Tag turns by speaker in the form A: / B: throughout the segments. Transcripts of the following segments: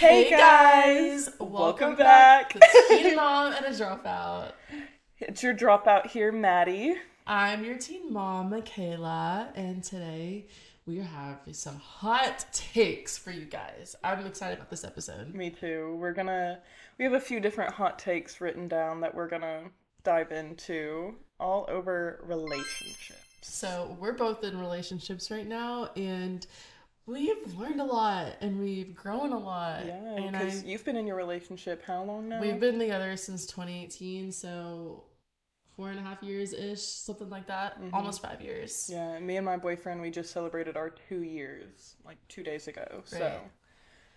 A: Hey, guys,
B: welcome,
A: welcome
B: back,
A: back.
B: to Teen Mom and a Dropout.
A: It's your dropout here, Maddie.
B: I'm your teen mom, Michaela, and today we have some hot takes for you guys. I'm excited about this episode.
A: Me too. We're gonna, we have a few different hot takes written down that we're gonna dive into all over relationships.
B: So, we're both in relationships right now, and we've learned a lot and we've grown a lot.
A: Yeah, because you've been in your relationship how long now?
B: we've been together since 2018, so four and a half years ish, something like that. Almost five years.
A: Yeah, me and my boyfriend, we just celebrated our two years like two days ago. So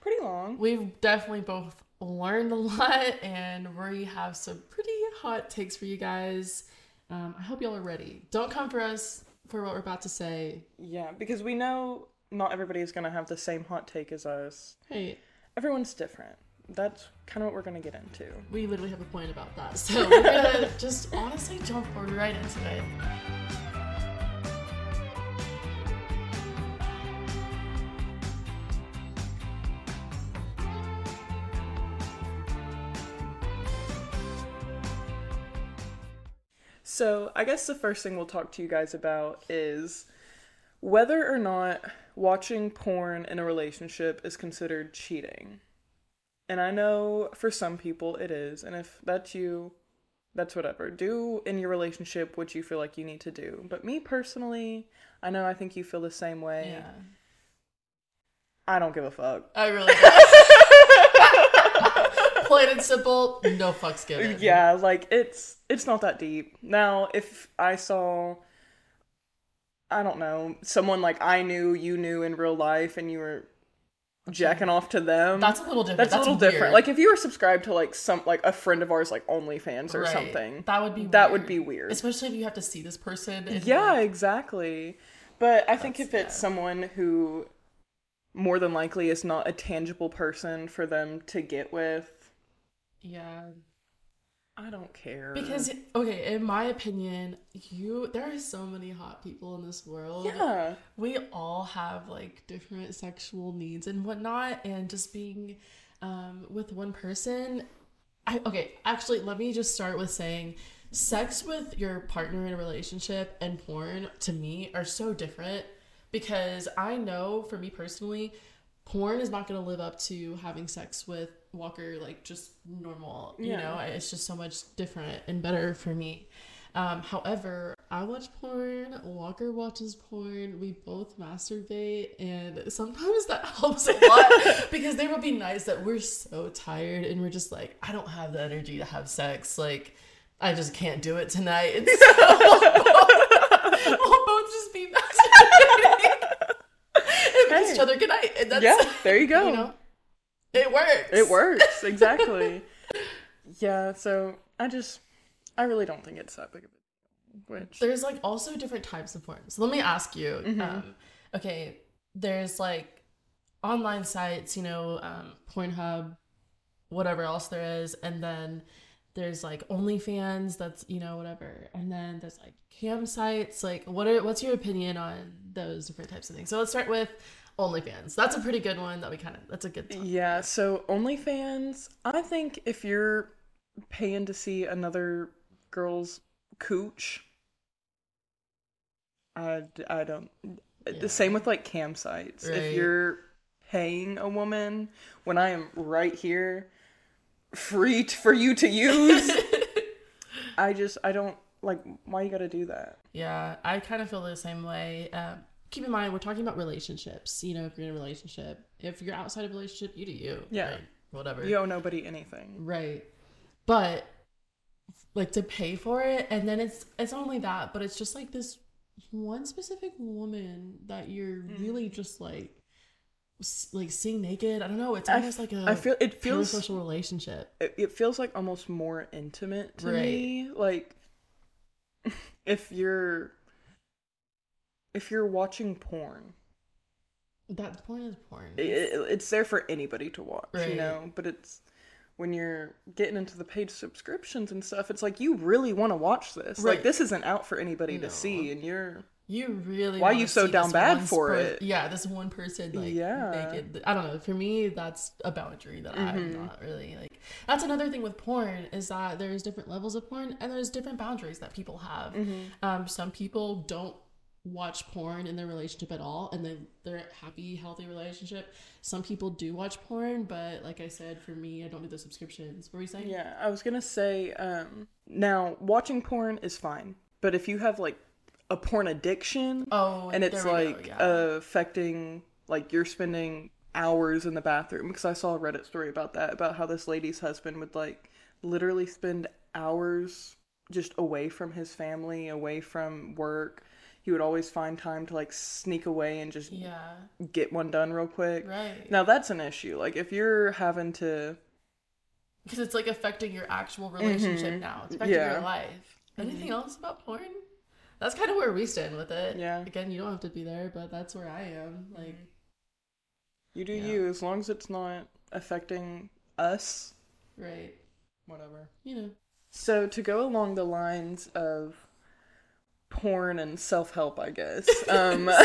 A: pretty long.
B: We've definitely both learned a lot, and we have some pretty hot takes for you guys. Um, I hope y'all are ready. Don't come for us for what we're about to say.
A: Yeah, because we know not everybody is gonna have the same hot take as us.
B: Hey,
A: Everyone's different. That's kind of what we're gonna get into.
B: we literally have a point about that. So we're gonna just honestly jump right into it.
A: So, I guess the first thing we'll talk to you guys about is whether or not watching porn in a relationship is considered cheating. And I know for some people it is, and if that's you, that's whatever. Do in your relationship what you feel like you need to do. But me personally, I know I think you feel the same way.
B: Yeah,
A: I don't give a fuck.
B: I really. Don't. Plain and simple, no fucks given.
A: Yeah, like it's it's not that deep. Now, if I saw I don't know, someone like I knew, you knew in real life and you were jacking off to them.
B: That's a little different.
A: that's,
B: That's
A: a little
B: weird.
A: different. Like if you were subscribed to like some like a friend of ours like OnlyFans or
B: Right.
A: something.
B: That would be
A: That
B: weird.
A: would be weird.
B: especially if you have to see this person.
A: Yeah,
B: like,
A: exactly. But I think if it's
B: yeah.
A: someone who more than likely is not a tangible person for them to get with,
B: yeah.
A: I don't care.
B: Because okay, in my opinion, you there are so many hot people in this world.
A: yeah.
B: We all have like different sexual needs and whatnot, and just being um, with one person. I okay, actually, let me just start with saying, sex with your partner in a relationship and porn to me are so different because I know for me personally, porn is not going to live up to having sex with Walker like just normal. You
A: Yeah.
B: know, it's just so much different and better for me. Um, however, I watch porn, Walker watches porn, we both masturbate, and sometimes that helps a lot because there will be nights that we're so tired and we're just like, I don't have the energy to have sex. Like, I just can't do it tonight. And so we'll both just be masturbating and kiss
A: Hey.
B: each other goodnight. And that's,
A: Yeah, there you go.
B: you know, it works.
A: It works, exactly. yeah, so I just I really don't think it's that big of a deal. Which
B: there's like also different types of porn. So let me ask you.
A: Mm-hmm.
B: Um, okay, there's like online sites, you know, um, Pornhub, whatever else there is, and then there's like OnlyFans. That's you know whatever, and then there's like cam sites. Like, what are what's your opinion on those different types of things? So let's start with OnlyFans. That's a pretty good one. That we kind of that's a good. Topic.
A: yeah, so OnlyFans, I think if you're paying to see another girl's cooch, I, I don't.
B: Yeah.
A: The same with like cam sites.
B: Right.
A: If you're paying a woman when I am right here, free t- for you to use, I just I don't like. Why you gotta do that?
B: Yeah, I kind of feel the same way. Um, keep in mind, we're talking about relationships. You know, if you're in a relationship, if you're outside of a relationship, you do you.
A: Yeah.
B: right? Whatever.
A: You owe nobody anything.
B: Right. But like to pay for it, and then it's it's not only that, but it's just like this one specific woman that you're
A: Mm-hmm.
B: really just like like seeing naked. I don't know. It's almost
A: f-
B: like a
A: I feel it feels
B: social relationship.
A: it, it feels like almost more intimate to
B: Right.
A: me. Like if you're if you're watching porn,
B: That point is porn.
A: it, it- it's there for anybody to watch, you know. But it's when you're getting into the paid subscriptions and stuff, it's like you really want to watch this.
B: Right.
A: Like this isn't out for anybody
B: No.
A: to see, and you're
B: you really
A: Why
B: wanna
A: you so down bad for
B: per-
A: it?
B: Yeah, this one person like
A: Yeah.
B: naked. I don't know. For me, that's a boundary that I'm
A: Mm-hmm.
B: not really like. That's another thing with porn is that there's different levels of porn and there's different boundaries that people have.
A: Mm-hmm.
B: Um, some people don't watch porn in their relationship at all and they they're a happy healthy relationship some people do watch porn but like i said for me i don't do the subscriptions what were you saying
A: Yeah, I was gonna say, um, now watching porn is fine, but if you have like a porn addiction,
B: oh
A: and it's
B: we go,
A: like
B: yeah.
A: uh, affecting like you're spending hours in the bathroom because I saw a Reddit story about that about how this lady's husband would like literally spend hours just away from his family, away from work. He would always find time to like sneak away and just
B: yeah
A: get one done real quick.
B: right
A: Now that's an issue. Like if you're having to
B: because it's like affecting your actual relationship now it's affecting
A: Mm-hmm. Yeah.
B: your life anything else about porn that's kind of where we stand with it
A: Yeah.
B: again you don't have to be there but that's where i am like
A: you do
B: Yeah.
A: you as long as it's not affecting us,
B: right
A: whatever.
B: you know
A: So to go along the lines of porn and self help, I guess. Um, and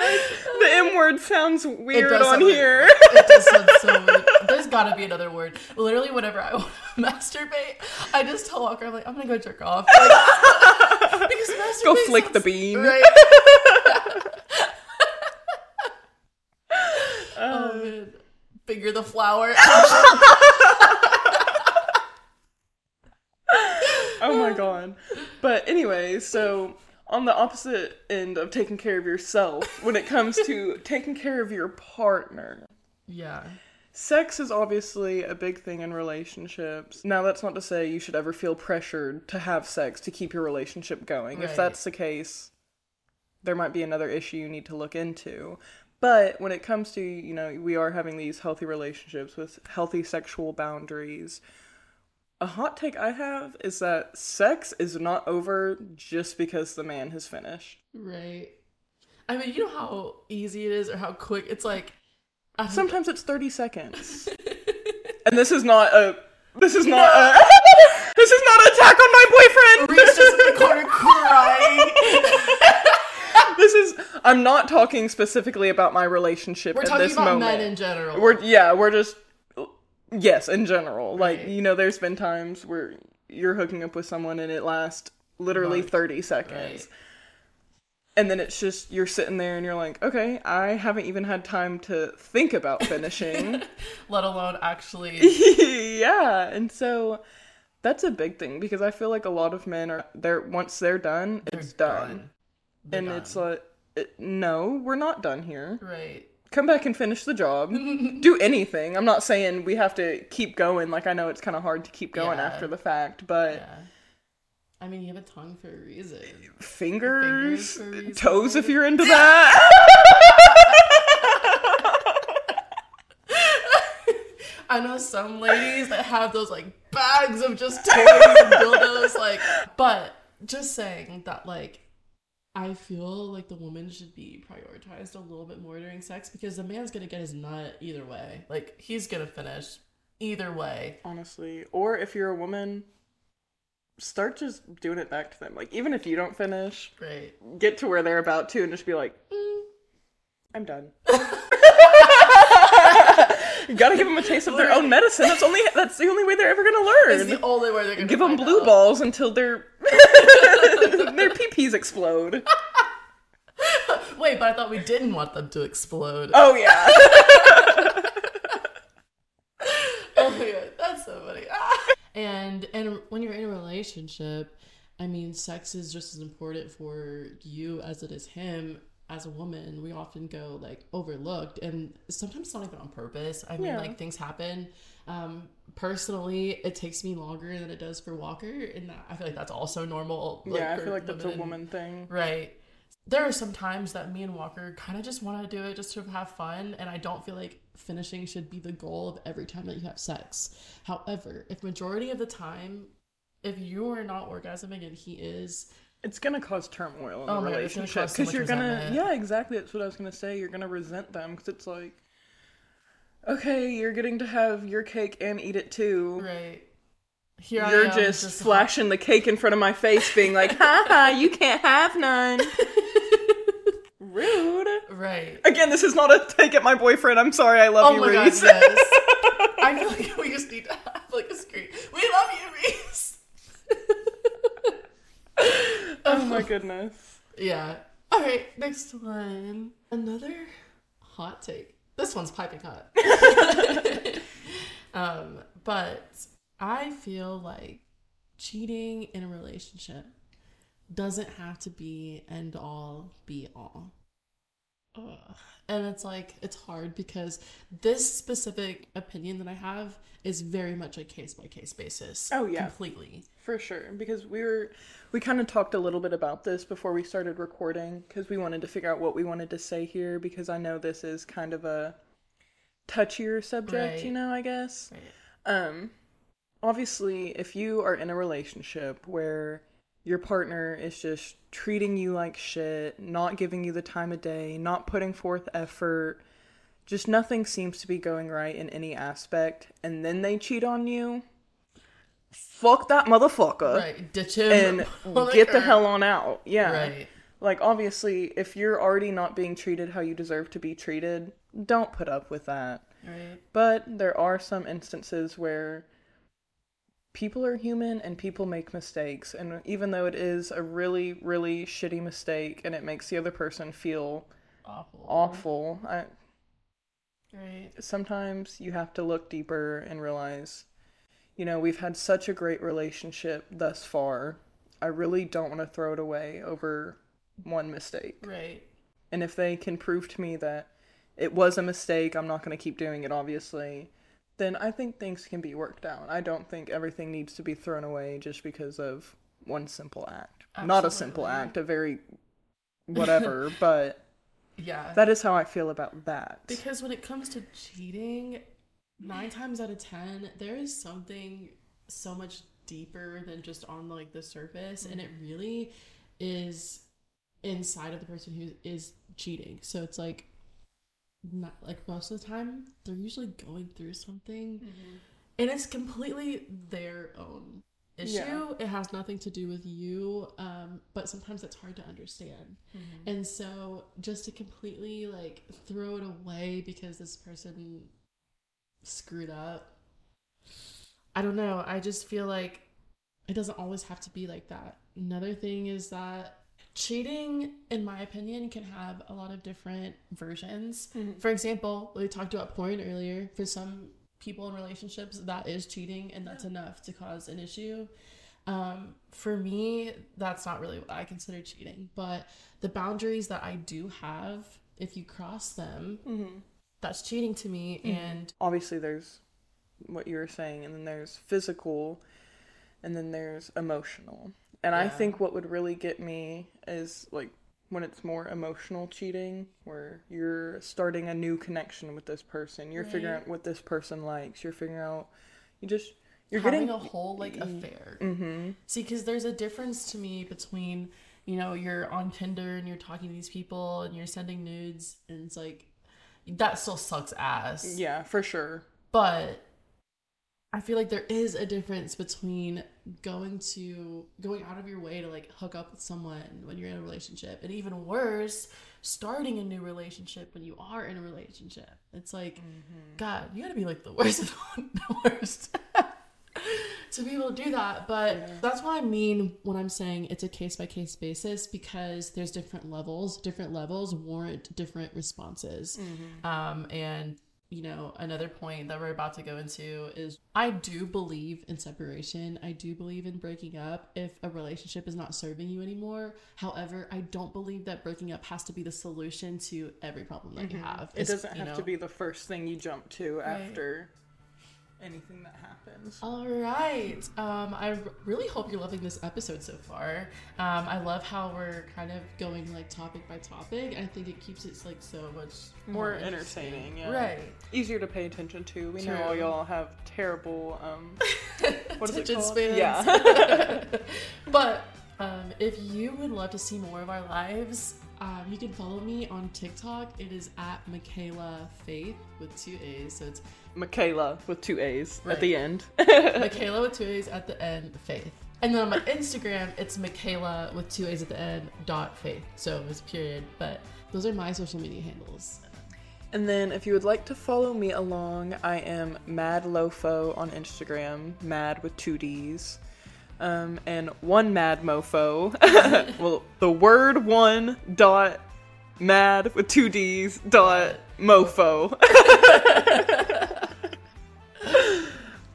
A: I- the M word sounds weird on
B: sound weird.
A: here.
B: it just sounds so weird. There's gotta be another word. Literally, whenever I want to masturbate, I just tell Walker, I'm like, I'm gonna go jerk off. Like, because masturbate
A: Go flick the
B: sounds-
A: bean.
B: Right.
A: Uh,
B: oh man. Finger the flower.
A: God. But anyway, so on the opposite end of taking care of yourself, when it comes to taking care of your partner,
B: yeah.
A: Sex is obviously a big thing in relationships. Now, that's not to say you should ever feel pressured to have sex to keep your relationship going. If that's the case, there might be another issue you need to look into. But when it comes to, you know, we are having these healthy relationships with healthy sexual boundaries, a hot take I have is that sex is not over just because the man has finished.
B: Right. I mean, you know how easy it is or how quick it's like.
A: Sometimes it's 30 seconds. and this is not a this is not a this is not an attack on my boyfriend.
B: Reese just in the corner crying.
A: this is I'm not talking specifically about my relationship
B: We're talking about
A: moment.
B: men in general.
A: we're yeah, we're just yes, in general. Like, you know, there's been times where you're hooking up with someone and it lasts literally
B: Month.
A: 30 seconds.
B: Right.
A: And then it's just you're sitting there and you're like, okay, I haven't even had time to think about finishing.
B: Let alone actually.
A: yeah, and so that's a big thing because I feel like a lot of men are they're once they're done, it's done,
B: They're
A: and it's like it, no, we're not done here.
B: Right.
A: Come back and finish the job. Do anything. I'm not saying we have to keep going. Like I know it's kind of hard to keep going
B: Yeah.
A: after the fact, but
B: Yeah. I mean, you have a tongue for a reason.
A: fingers,
B: Fingers for a reason.
A: toes if you're into that.
B: I know some ladies that have those like bags of just toys and dildos, like. But just saying that, like, I feel like the woman should be prioritized a little bit more during sex because the man's gonna get his nut either way. Like, he's gonna finish either way.
A: Honestly, or if you're a woman, start just doing it back to them. Like even if you don't finish,
B: Right.
A: get to where they're about to and just be like, "Mm, I'm done. you gotta give them a taste of their own medicine. That's only that's the only way they're ever gonna learn.
B: It's
A: learn.
B: the only way they're gonna
A: give them blue
B: out.
A: balls until their their pee-pees explode.
B: Wait, but I thought we didn't want them to explode.
A: Oh yeah.
B: Oh my god, that's so funny. Ah. And and when you're in a relationship, I mean, sex is just as important for you as it is him. As a woman, we often go like overlooked, and sometimes it's not even on purpose. I mean,
A: Yeah.
B: like things happen. Um, personally, it takes me longer than it does for Walker, and that, I feel like that's also normal.
A: yeah, I feel like that's a woman thing.
B: Right. There are some times that me and Walker kind of just want to do it just to have fun, and I don't feel like finishing should be the goal of every time that you have sex. However, if majority of the time, if you are not orgasming and he is,
A: It's gonna cause turmoil in
B: Oh
A: the
B: my God, it's gonna
A: relationship
B: cause so
A: you're gonna yeah exactly that's what I was gonna say you're gonna resent them because it's like okay you're getting to have your cake and eat it too
B: right, Here
A: You're
B: am,
A: just, flashing the cake in front of my face, being like, "Ha ha, you can't have none." Rude.
B: right.
A: Again, this is not a take at my boyfriend. I'm sorry. I love
B: Oh
A: you,
B: my god,
A: Reese.
B: yes. I feel like we just need to have like a screen. We love you, Reese.
A: oh my goodness.
B: Yeah. All right, next one. Another hot take. This one's piping hot. um, but I feel like cheating in a relationship doesn't have to be end all be all. And it's like it's hard because this specific opinion that I have is very much a case by case basis.
A: Oh, yeah.
B: completely.
A: For sure, because we were we kind of talked a little bit about this before we started recording because we wanted to figure out what we wanted to say here because I know this is kind of a touchier subject,
B: Right.
A: you know, I guess.
B: Right.
A: Um obviously, if you are in a relationship where your partner is just treating you like shit, not giving you the time of day, not putting forth effort, just nothing seems to be going right in any aspect, and then they cheat on you, fuck that motherfucker
B: Right, ditch him
A: and
B: on
A: get the hell on out. Yeah.
B: Right.
A: Like obviously, if you're already not being treated how you deserve to be treated, don't put up with that.
B: Right.
A: But there are some instances where people are human and people make mistakes and even though it is a really really shitty mistake and it makes the other person feel
B: Awful.
A: awful, I,
B: Right.
A: sometimes you have to look deeper and realize, you know, we've had such a great relationship thus far. I really don't want to throw it away over one mistake.
B: Right.
A: And if they can prove to me that it was a mistake, I'm not going to keep doing it, obviously, then I think things can be worked out. I don't think everything needs to be thrown away just because of one simple act. Not a simple act, a very whatever, but
B: Yeah.
A: that is how I feel about that.
B: because when it comes to cheating, nine times out of ten, there is something so much deeper than just on like the surface, and it mm-hmm. really is inside of the person who is cheating. So it's like, not like most of the time, they're usually going through something, and it's completely their own issue.
A: Yeah.
B: It has nothing to do with you, um, but sometimes it's hard to understand. And so just to completely like throw it away because this person screwed up. I don't know. I just feel like it doesn't always have to be like that. Another thing is that cheating, in my opinion, can have a lot of different versions. Mm-hmm. For example, we talked about porn earlier. For some people in relationships, that is cheating, and that's enough to cause an issue. Um, for me, that's not really what I consider cheating, but the boundaries that I do have, if you cross them, mm-hmm. that's cheating to me. Mm-hmm. And
A: obviously there's what you were saying and then there's physical and then there's emotional and i think what would really get me is like when it's more emotional cheating where you're starting a new connection with this person. You're figuring out what this person likes. You're figuring out you just you're
B: having
A: getting
B: a whole like affair.
A: mm-hmm.
B: See, because there's a difference to me between you know you're on Tinder and you're talking to these people and you're sending nudes and it's like that still sucks ass.
A: yeah for sure.
B: But I feel like there is a difference between going to going out of your way to like hook up with someone when you're in a relationship, and even worse, starting a new relationship when you are in a relationship. It's like, God, you gotta be like the worst of the worst to be able to do that. But that's what I mean when I'm saying it's a case by case basis because there's different levels. Different levels warrant different responses. Um, and you know, another point that we're about to go into is I do believe in separation. I do believe in breaking up if a relationship is not serving you anymore. However, I don't believe that breaking up has to be the solution to every problem that you mm-hmm. have.
A: it
B: It's,
A: doesn't have to be the first thing you jump to
B: Right.
A: after anything that happens
B: All right. Um, I r- really hope you're loving this episode so far. Um, I love how we're kind of going like topic by topic. I think it keeps it like so much
A: more
B: interesting.
A: entertaining yeah
B: Right.
A: easier to pay attention to. We know y'all have terrible um what is it
B: Attention
A: called?
B: spans.
A: Yeah.
B: But um, if you would love to see more of our lives, Um, you can follow me on TikTok. It is at Michaela Faith with two A's. So it's
A: Michaela with two A's
B: Right.
A: at the end.
B: Michaela with two A's at the end, Faith. And then on my Instagram, it's Michaela with two A's at the end, dot Faith. So it's period. But those are my social media handles.
A: And then, if you would like to follow me along, I am Mad Lofo on Instagram, Mad with two D's, um, and one Mad Mofo. well, the word one dot Mad with two D's dot Mofo.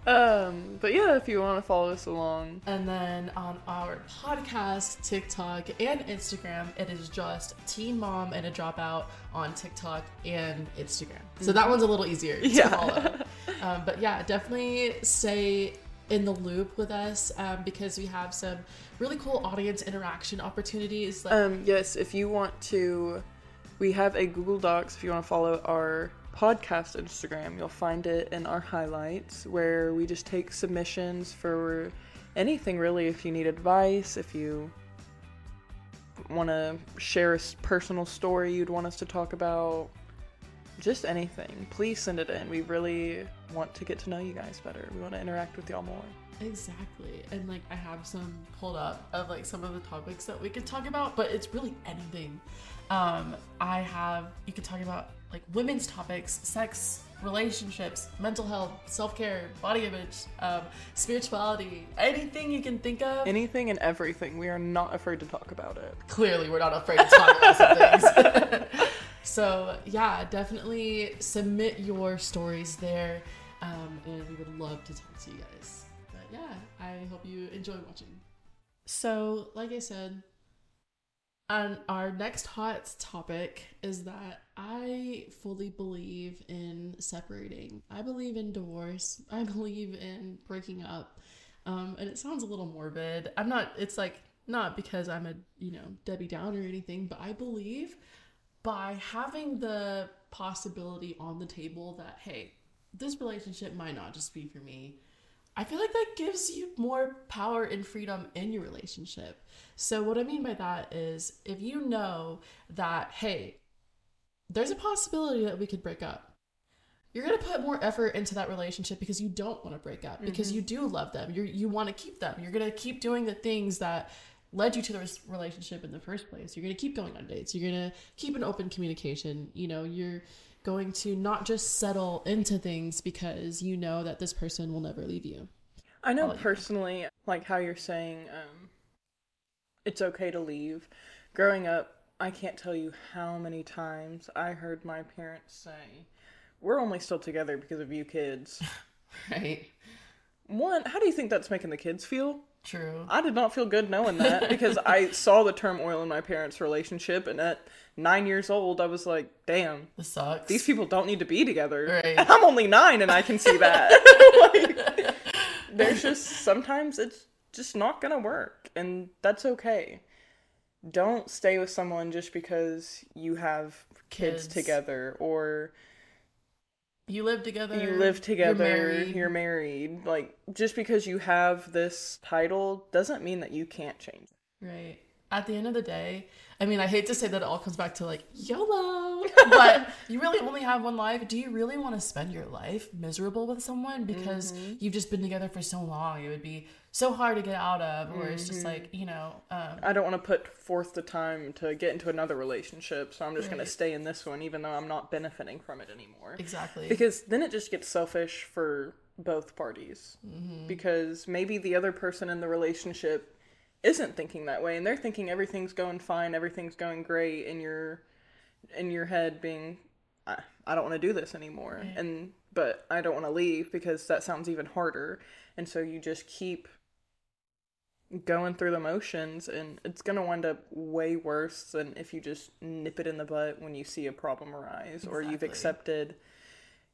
A: um, but yeah, if you want to follow us along,
B: And then on our podcast, TikTok, and Instagram, it is just Teen Mom and a Dropout on TikTok and Instagram. So that one's a little easier to
A: Yeah.
B: follow. Um, but yeah, definitely stay in the loop with us um, because we have some really cool audience interaction opportunities. Like,
A: Um, yes, if you want to, we have a Google Docs. If you want to follow our podcast Instagram, you'll find it in our highlights where we just take submissions for anything really. If you need advice, if you want to share a personal story you'd want us to talk about, just anything, please send it in. We really want to get to know you guys better. We want to interact with y'all more.
B: Exactly. And like I have some pulled up of like some of the topics that we could talk about, but it's really anything. Um I have you could talk about like women's topics, sex, relationships, mental health, self-care, body image, um, spirituality, anything you can think of.
A: Anything and everything. We are not afraid to talk about it.
B: Clearly we're not afraid to talk about some things. so yeah, definitely submit your stories there. Um, and we would love to talk to you guys. But yeah, I hope you enjoy watching. So, like I said, on our next hot topic is that I fully believe in separating. I believe in divorce. I believe in breaking up. Um, and it sounds a little morbid. I'm not. It's like not because I'm a you know Debbie Down or anything, but I believe by having the possibility on the table that hey, this relationship might not just be for me. I feel like that gives you more power and freedom in your relationship. So, what I mean by that is if you know that, hey, there's a possibility that we could break up, you're going to put more effort into that relationship because you don't want to break up, because mm-hmm. you do love them. you you want to keep them. You're going to keep doing the things that led you to this relationship in the first place. You're going to keep going on dates. You're going to keep an open communication. You know, you're going to not just settle into things because you know that this person will never leave you.
A: I know
B: let you know.
A: personally, like how you're saying, um, it's okay to leave. Growing up, I can't tell you how many times I heard my parents say, We're only still together because of you kids.
B: Right?
A: One, how do you think that's making the kids feel?
B: True.
A: I did not feel good knowing that because I saw the turmoil in my parents' relationship, and at nine years old, I was like, damn,
B: This sucks.
A: these people don't need to be together.
B: Right.
A: And I'm only nine, and I can see that. like, there's just sometimes it's just not gonna work, and that's okay. Don't stay with someone just because you have kids,
B: Kids.
A: together or
B: You live together.
A: you live together,
B: married.
A: you're married. Like, just because you have this title doesn't mean that you can't change.
B: Right. At the end of the day, I mean, I hate to say that it all comes back to like YOLO, but you really only have one life. Do you really want to spend your life miserable with someone because mm-hmm. you've just been together for so long? It would be so hard to get out of, or it's just like, you know, um,
A: I don't want to put forth the time to get into another relationship, so I'm just going to stay in this one even though I'm not benefiting from it anymore.
B: exactly.
A: Because then it just gets selfish for both parties.
B: Mm-hmm.
A: Because maybe the other person in the relationship isn't thinking that way and they're thinking everything's going fine, everything's going great and you're in your head being I, I don't want to do this anymore.
B: Right.
A: And but I don't want to leave because that sounds even harder. And so you just keep going through the motions and it's going to wind up way worse than if you just nip it in the butt when you see a problem arise or you've accepted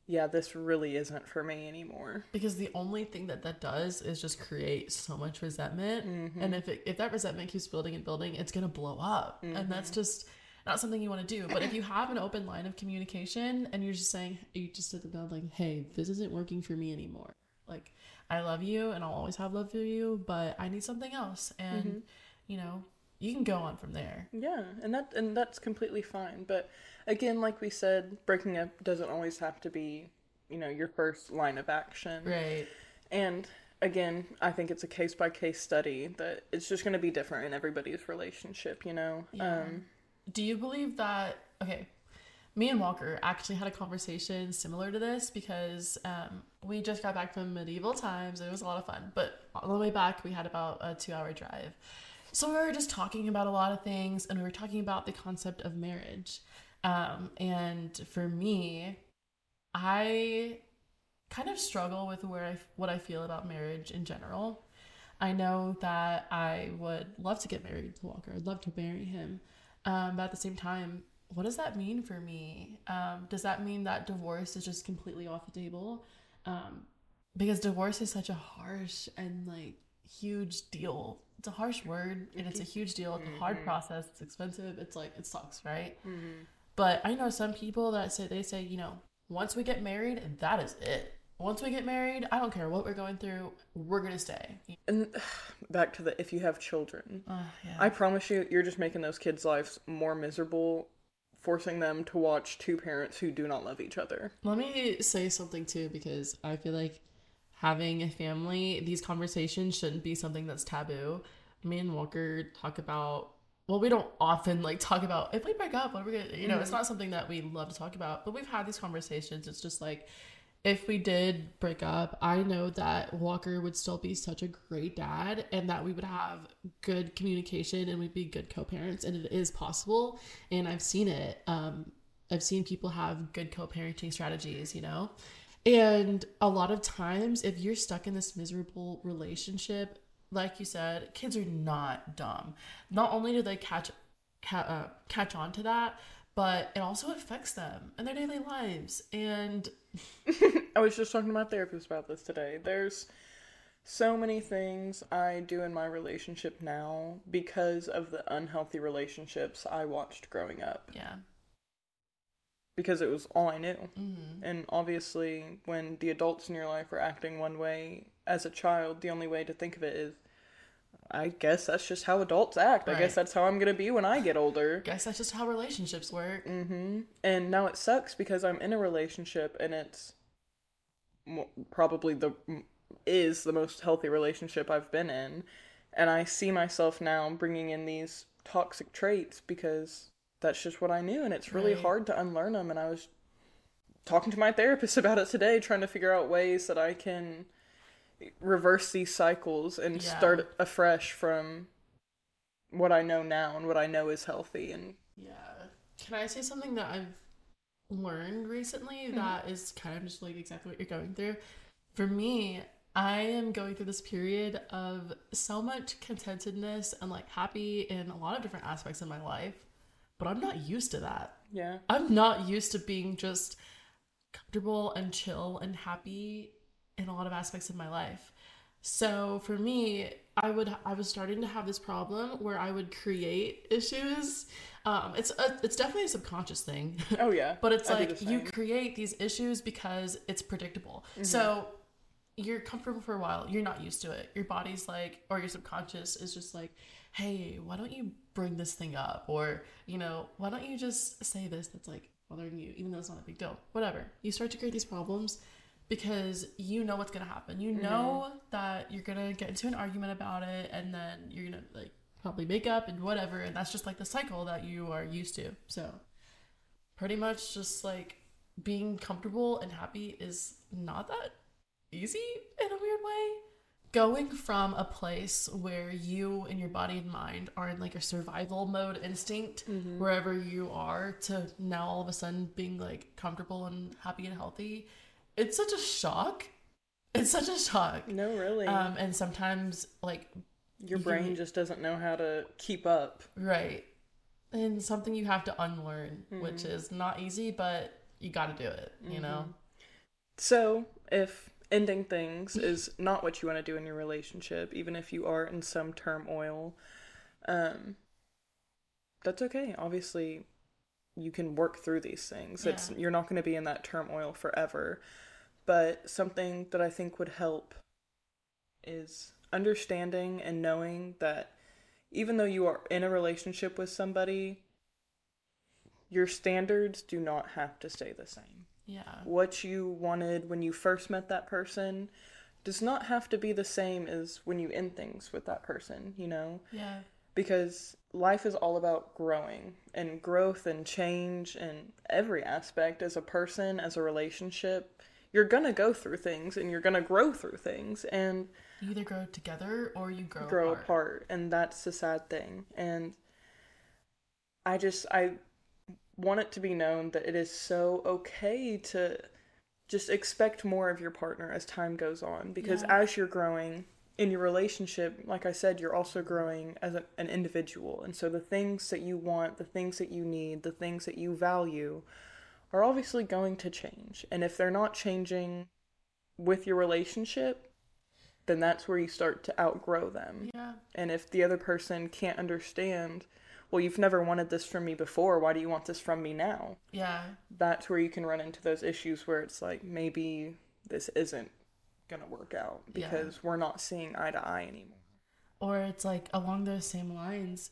A: yeah this really isn't for me anymore
B: because the only thing that that does is just create so much resentment
A: Mm-hmm.
B: and if it, if that resentment keeps building and building it's going to blow up and
A: Mm-hmm.
B: that's just not something you want to do but if you have an open line of communication and you're just saying you just sit down like hey this isn't working for me anymore like i love you and i'll always have love for you but i need something else and
A: Mm-hmm.
B: you know you can go on from there.
A: Yeah, and that and that's completely fine. But again, like we said, breaking up doesn't always have to be, you know, your first line of action.
B: Right.
A: And again, I think it's a case by case study that it's just going to be different in everybody's relationship, you know.
B: Yeah.
A: Um
B: Do you believe that? Okay, me and Walker actually had a conversation similar to this because um, we just got back from medieval times. And it was a lot of fun, but on the way back, we had about a two-hour drive. So we were just talking about a lot of things, and we were talking about the concept of marriage. Um, and for me, I kind of struggle with where I what I feel about marriage in general. I know that I would love to get married to Walker. I'd love to marry him. Um, but at the same time, what does that mean for me? Um, does that mean that divorce is just completely off the table? Um, because divorce is such a harsh and like huge deal. It's a harsh word and it's a huge deal. It's a hard process. It's expensive. It's like it sucks, right? But I know some people that say they say, you know, once we get married, that is it. Once we get married, I don't care what we're going through, we're gonna stay.
A: and back to the if you have children.
B: Uh, yeah.
A: I promise you you're just making those kids' lives more miserable forcing them to watch two parents who do not love each other.
B: Let me say something too, because I feel like having a family, these conversations shouldn't be something that's taboo. Me and Walker talk about. Well, we don't often like talk about if we break up, what are we gonna, you know, it's mm-hmm. not something that we love to talk about. But we've had these conversations. It's just like, if we did break up, I know that Walker would still be such a great dad, and that we would have good communication, and we'd be good co-parents, and it is possible. And I've seen it. Um, I've seen people have good co-parenting strategies, you know? And a lot of times if you're stuck in this miserable relationship, like you said, kids are not dumb. Not only do they catch ca- uh, catch on to that, but it also affects them in their daily lives. And
A: I was just talking to my therapist about this today. There's so many things I do in my relationship now because of the unhealthy relationships I watched growing up.
B: yeah.
A: Because it was all I knew.
B: hmm
A: And obviously, when the adults in your life are acting one way as a child, the only way to think of it is, I guess that's just how adults act. I guess that's how I'm gonna be when I get older.
B: Guess that's just how relationships work.
A: hmm And now it sucks because I'm in a relationship and it's probably the is the most healthy relationship I've been in, and I see myself now bringing in these toxic traits because that's just what I knew, and it's really
B: Right.
A: hard to unlearn them. And I was talking to my therapist about it today, trying to figure out ways that I can reverse these cycles and
B: Yeah.
A: start afresh from what I know now and what I know is healthy and
B: Yeah. Can I say something that I've learned recently hmm. that is kind of just like exactly what you're going through? For me, I am going through this period of so much contentedness and like happy in a lot of different aspects of my life, but I'm not used to that.
A: yeah.
B: I'm not used to being just comfortable and chill and happy in a lot of aspects of my life. So for me, I would I was starting to have this problem where I would create issues. Um, it's a, it's definitely a subconscious thing,
A: Oh yeah.
B: but it's
A: I
B: like you create these issues because it's predictable. So you're comfortable for a while. You're not used to it. Your body's like, or your subconscious is just like, hey, why don't you bring this thing up? Or, you know, why don't you just say this that's like bothering you, even though it's not a big deal? Whatever. You start to create these problems because you know what's to happen. You mm-hmm. know that you're to get into an argument about it and then you're to like probably make up and whatever. And that's just like the cycle that you are used to. So, pretty much just like being comfortable and happy is not that easy in a weird way. Going from a place where you and your body and mind are in like a survival mode instinct, mm-hmm. wherever you are, to now all of a sudden being like comfortable and happy and healthy, it's such a shock. It's such a shock.
A: No, really.
B: Um, and sometimes like
A: Your
B: you-
A: brain just doesn't know how to keep up.
B: Right. And something you have to unlearn, which
A: Mm-hmm.
B: is not easy, but you got to do it, you know?
A: So, if ending things is not what you want to do in your relationship, even if you are in some turmoil, um, that's okay. Obviously, you can work through these things. It's you're not going to be in that turmoil forever. But something that I think would help is understanding and knowing that even though you are in a relationship with somebody, your standards do not have to stay the same.
B: Yeah.
A: What you wanted when you first met that person does not have to be the same as when you end things with that person, you know?
B: Yeah.
A: Because life is all about growing and growth and change in every aspect as a person, as a relationship. You're gonna go through things and you're gonna grow through things and
B: You either grow together or you grow,
A: grow
B: apart.
A: apart. And that's the sad thing. And I just, I want it to be known that it is so okay to just expect more of your partner as time goes on because
B: Yeah.
A: as you're growing in your relationship like i said you're also growing as a, an individual and so the things that you want the things that you need the things that you value are obviously going to change and if they're not changing with your relationship then that's where you start to outgrow them
B: Yeah.
A: and if the other person can't understand well you've never wanted this from me before why do you want this from me now
B: Yeah.
A: that's where you can run into those issues where it's like maybe this isn't gonna work out
B: Yeah.
A: because we're not seeing eye to eye anymore.
B: Or it's like along those same lines,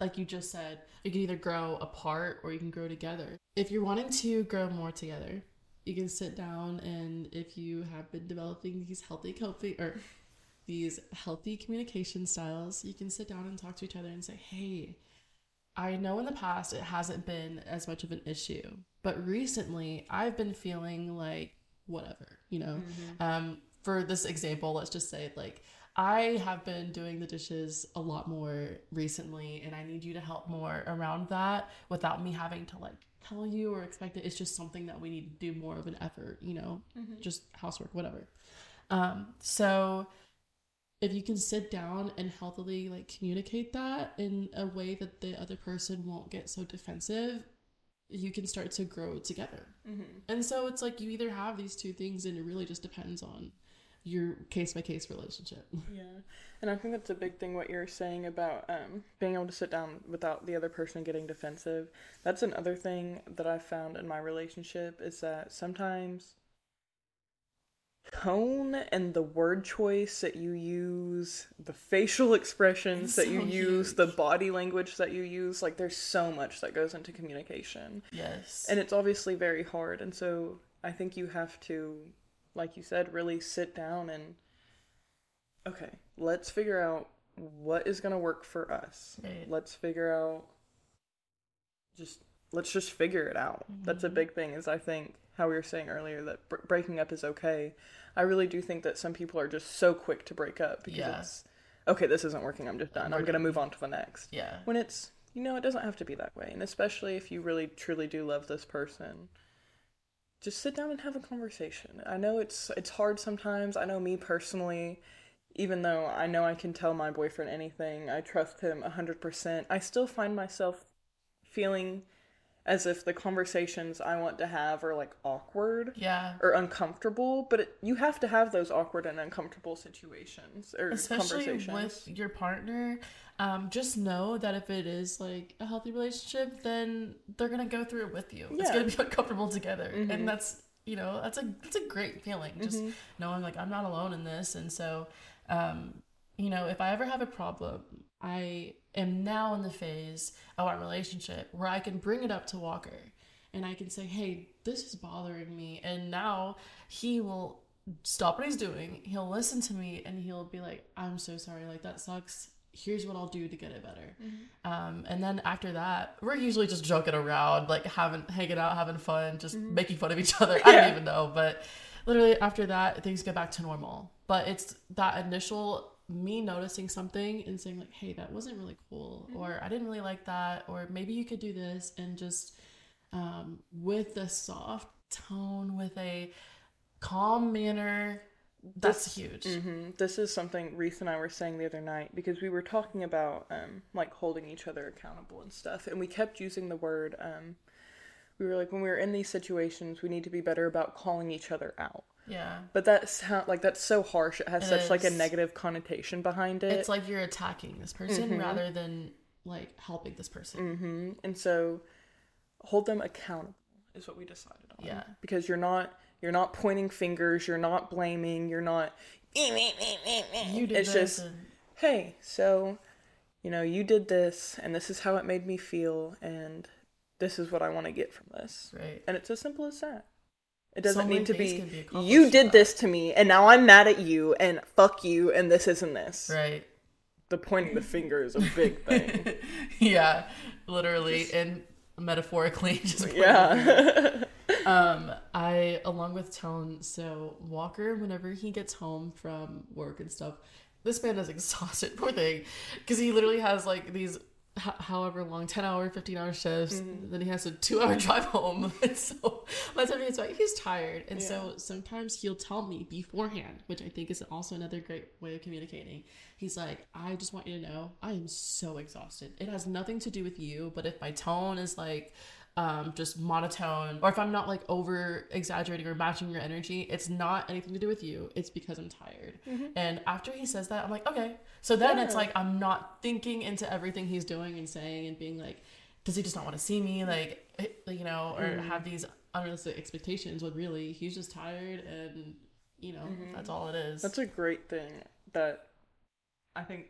B: like you just said, you can either grow apart or you can grow together. If you're wanting to grow more together, you can sit down and if you have been developing these healthy coping or these healthy communication styles, you can sit down and talk to each other and say, Hey, I know in the past it hasn't been as much of an issue, but recently I've been feeling like whatever, you know. Um, for this example, let's just say like I have been doing the dishes a lot more recently, and I need you to help more around that without me having to like tell you or expect it. It's just something that we need to do more of an effort, you know, just housework, whatever. Um, so if you can sit down and healthily like communicate that in a way that the other person won't get so defensive you can start to grow together and so it's like you either have these two things and it really just depends on your case by case relationship
A: Yeah, and I think that's a big thing. What you're saying about um, being able to sit down without the other person getting defensive. That's another thing that I've found in my relationship is that sometimes tone and the word choice that you use, the facial expressions that you
B: so
A: use, the body language that you use, like there's so much that goes into communication.
B: yes
A: And it's obviously very hard. And so I think you have to, like you said, really sit down and, okay, let's figure out what is going to work for us. Let's figure out, just, let's just figure it out. Mm-hmm. That's a big thing, is I think how we were saying earlier that br- breaking up is okay. I really do think that some people are just so quick to break up because
B: Yeah.
A: it's, okay, this isn't working, I'm just done. I'm going to move on to the next
B: yeah
A: when it's you know it doesn't have to be that way and especially if you really truly do love this person just sit down and have a conversation. I know it's it's hard sometimes. I know me personally even though i know i can tell my boyfriend anything i trust him 100% i still find myself feeling as if the conversations i want to have are like awkward
B: yeah.
A: or uncomfortable but it, you have to have those awkward and uncomfortable situations or
B: especially
A: conversations.
B: with your partner um, just know that if it is like a healthy relationship then they're gonna go through it with you. It's gonna be uncomfortable together.
A: Mhm.
B: and that's you know that's a that's a great feeling just
A: Mhm.
B: knowing like i'm not alone in this. And so um, you know if i ever have a problem i am now in the phase of our relationship where i can bring it up to walker and i can say hey this is bothering me. And now he will stop what he's doing. He'll listen to me and he'll be like i'm so sorry. Like that sucks. Here's what i'll do to get it better. Um, and then after that we're usually just joking around like having hanging out having fun just making fun of each other. I
A: Mm-hmm. Yeah.
B: don't even know but literally after that things get back to normal. But it's that initial me noticing something and saying like hey that wasn't really cool
A: Mm-hmm.
B: or i didn't really like that or maybe you could do this and just um, with a soft tone with a calm manner that's huge
A: hmm This is something Reese and I were saying the other night because we were talking about um, like holding each other accountable and stuff, and we kept using the word. Um, we were like, when we were in these situations, we need to be better about calling each other out.
B: Yeah
A: But that sound like that's so harsh. It has such like a negative connotation behind it.
B: it's like you're attacking this person
A: Mhm.
B: rather than like helping this person
A: hmm And so, hold them accountable is what we decided on.
B: Yeah.
A: Because you're not you're not pointing fingers. You're not blaming. You're not.
B: you did
A: It's just
B: and
A: hey, so you know, you did this and this is how it made me feel and this is what I want to get from this.
B: Right.
A: And it's as simple as that. It doesn't
B: So
A: need to be,
B: be
A: you did this to me and now I'm mad at you and fuck you and this isn't this.
B: Right.
A: The pointing the finger is a big thing.
B: yeah, literally and metaphorically just
A: yeah.
B: um I along with Tone, so Walker whenever he gets home from work and stuff, this man is exhausted, poor thing, because he literally has like these h- however long 10 hour 15 hour shifts mm-hmm. then he has a two hour drive home. And so by the time he gets back he's tired. And so sometimes he'll tell me beforehand which i think is also another great way of communicating. He's like i just want you to know i am so exhausted. It has nothing to do with you but if my tone is like um, just monotone, or if I'm not like over exaggerating or matching your energy, it's not anything to do with you. It's because I'm tired. And after he says that, I'm like, okay. So then it's like I'm not thinking into everything he's doing and saying and being like, does he just not want to see me? Like, eh, you know, or have these unrealistic expectations when really he's just tired and, you know, that's all it is.
A: That's a great thing that I think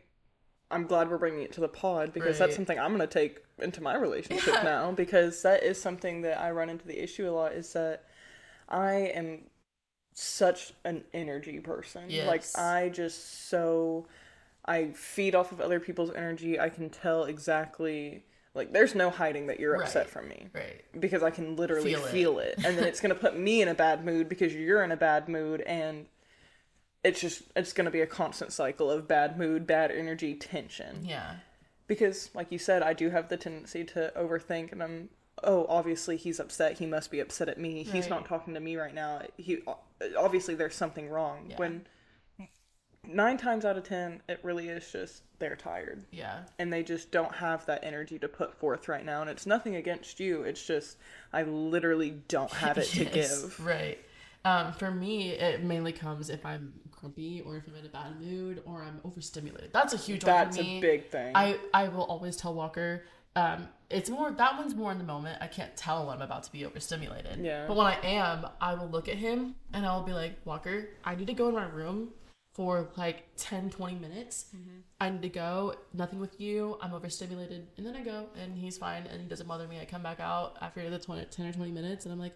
A: I'm glad we're bringing it to the pod because that's something I'm going to take into my relationship
B: Yeah.
A: now because that is something that I run into the issue a lot is that I am such an energy person.
B: Yes.
A: Like I just so I feed off of other people's energy. I can tell exactly like there's no hiding that you're upset
B: Right.
A: from me
B: right.
A: because I can literally
B: Feel it.
A: feel it, and then it's gonna put me in a bad mood because you're in a bad mood, and it's just it's gonna be a constant cycle of bad mood, bad energy, tension.
B: Yeah.
A: Because, like you said, I do have the tendency to overthink, and I'm oh obviously he's upset. He must be upset at me. He's not talking to me right now. He obviously there's something wrong.
B: Yeah.
A: When nine times out of ten, it really is just they're tired
B: Yeah.
A: and they just don't have that energy to put forth right now and it's nothing against you it's just i literally don't have it to give
B: Right. Um, for me, it mainly comes if I'm grumpy or if I'm in a bad mood or I'm overstimulated. That's a huge one
A: that's
B: for me.
A: a big thing
B: I I will always tell Walker. Um, it's more that one's more in the moment. I can't tell when I'm about to be overstimulated.
A: Yeah.
B: But when I am, I will look at him and I will be like, Walker, I need to go in my room for like 10, 20 minutes.
A: Mm-hmm.
B: I need to go. Nothing with you. I'm overstimulated. And then I go and he's fine and he doesn't bother me. I come back out after the 20, 10 or 20 minutes and I'm like,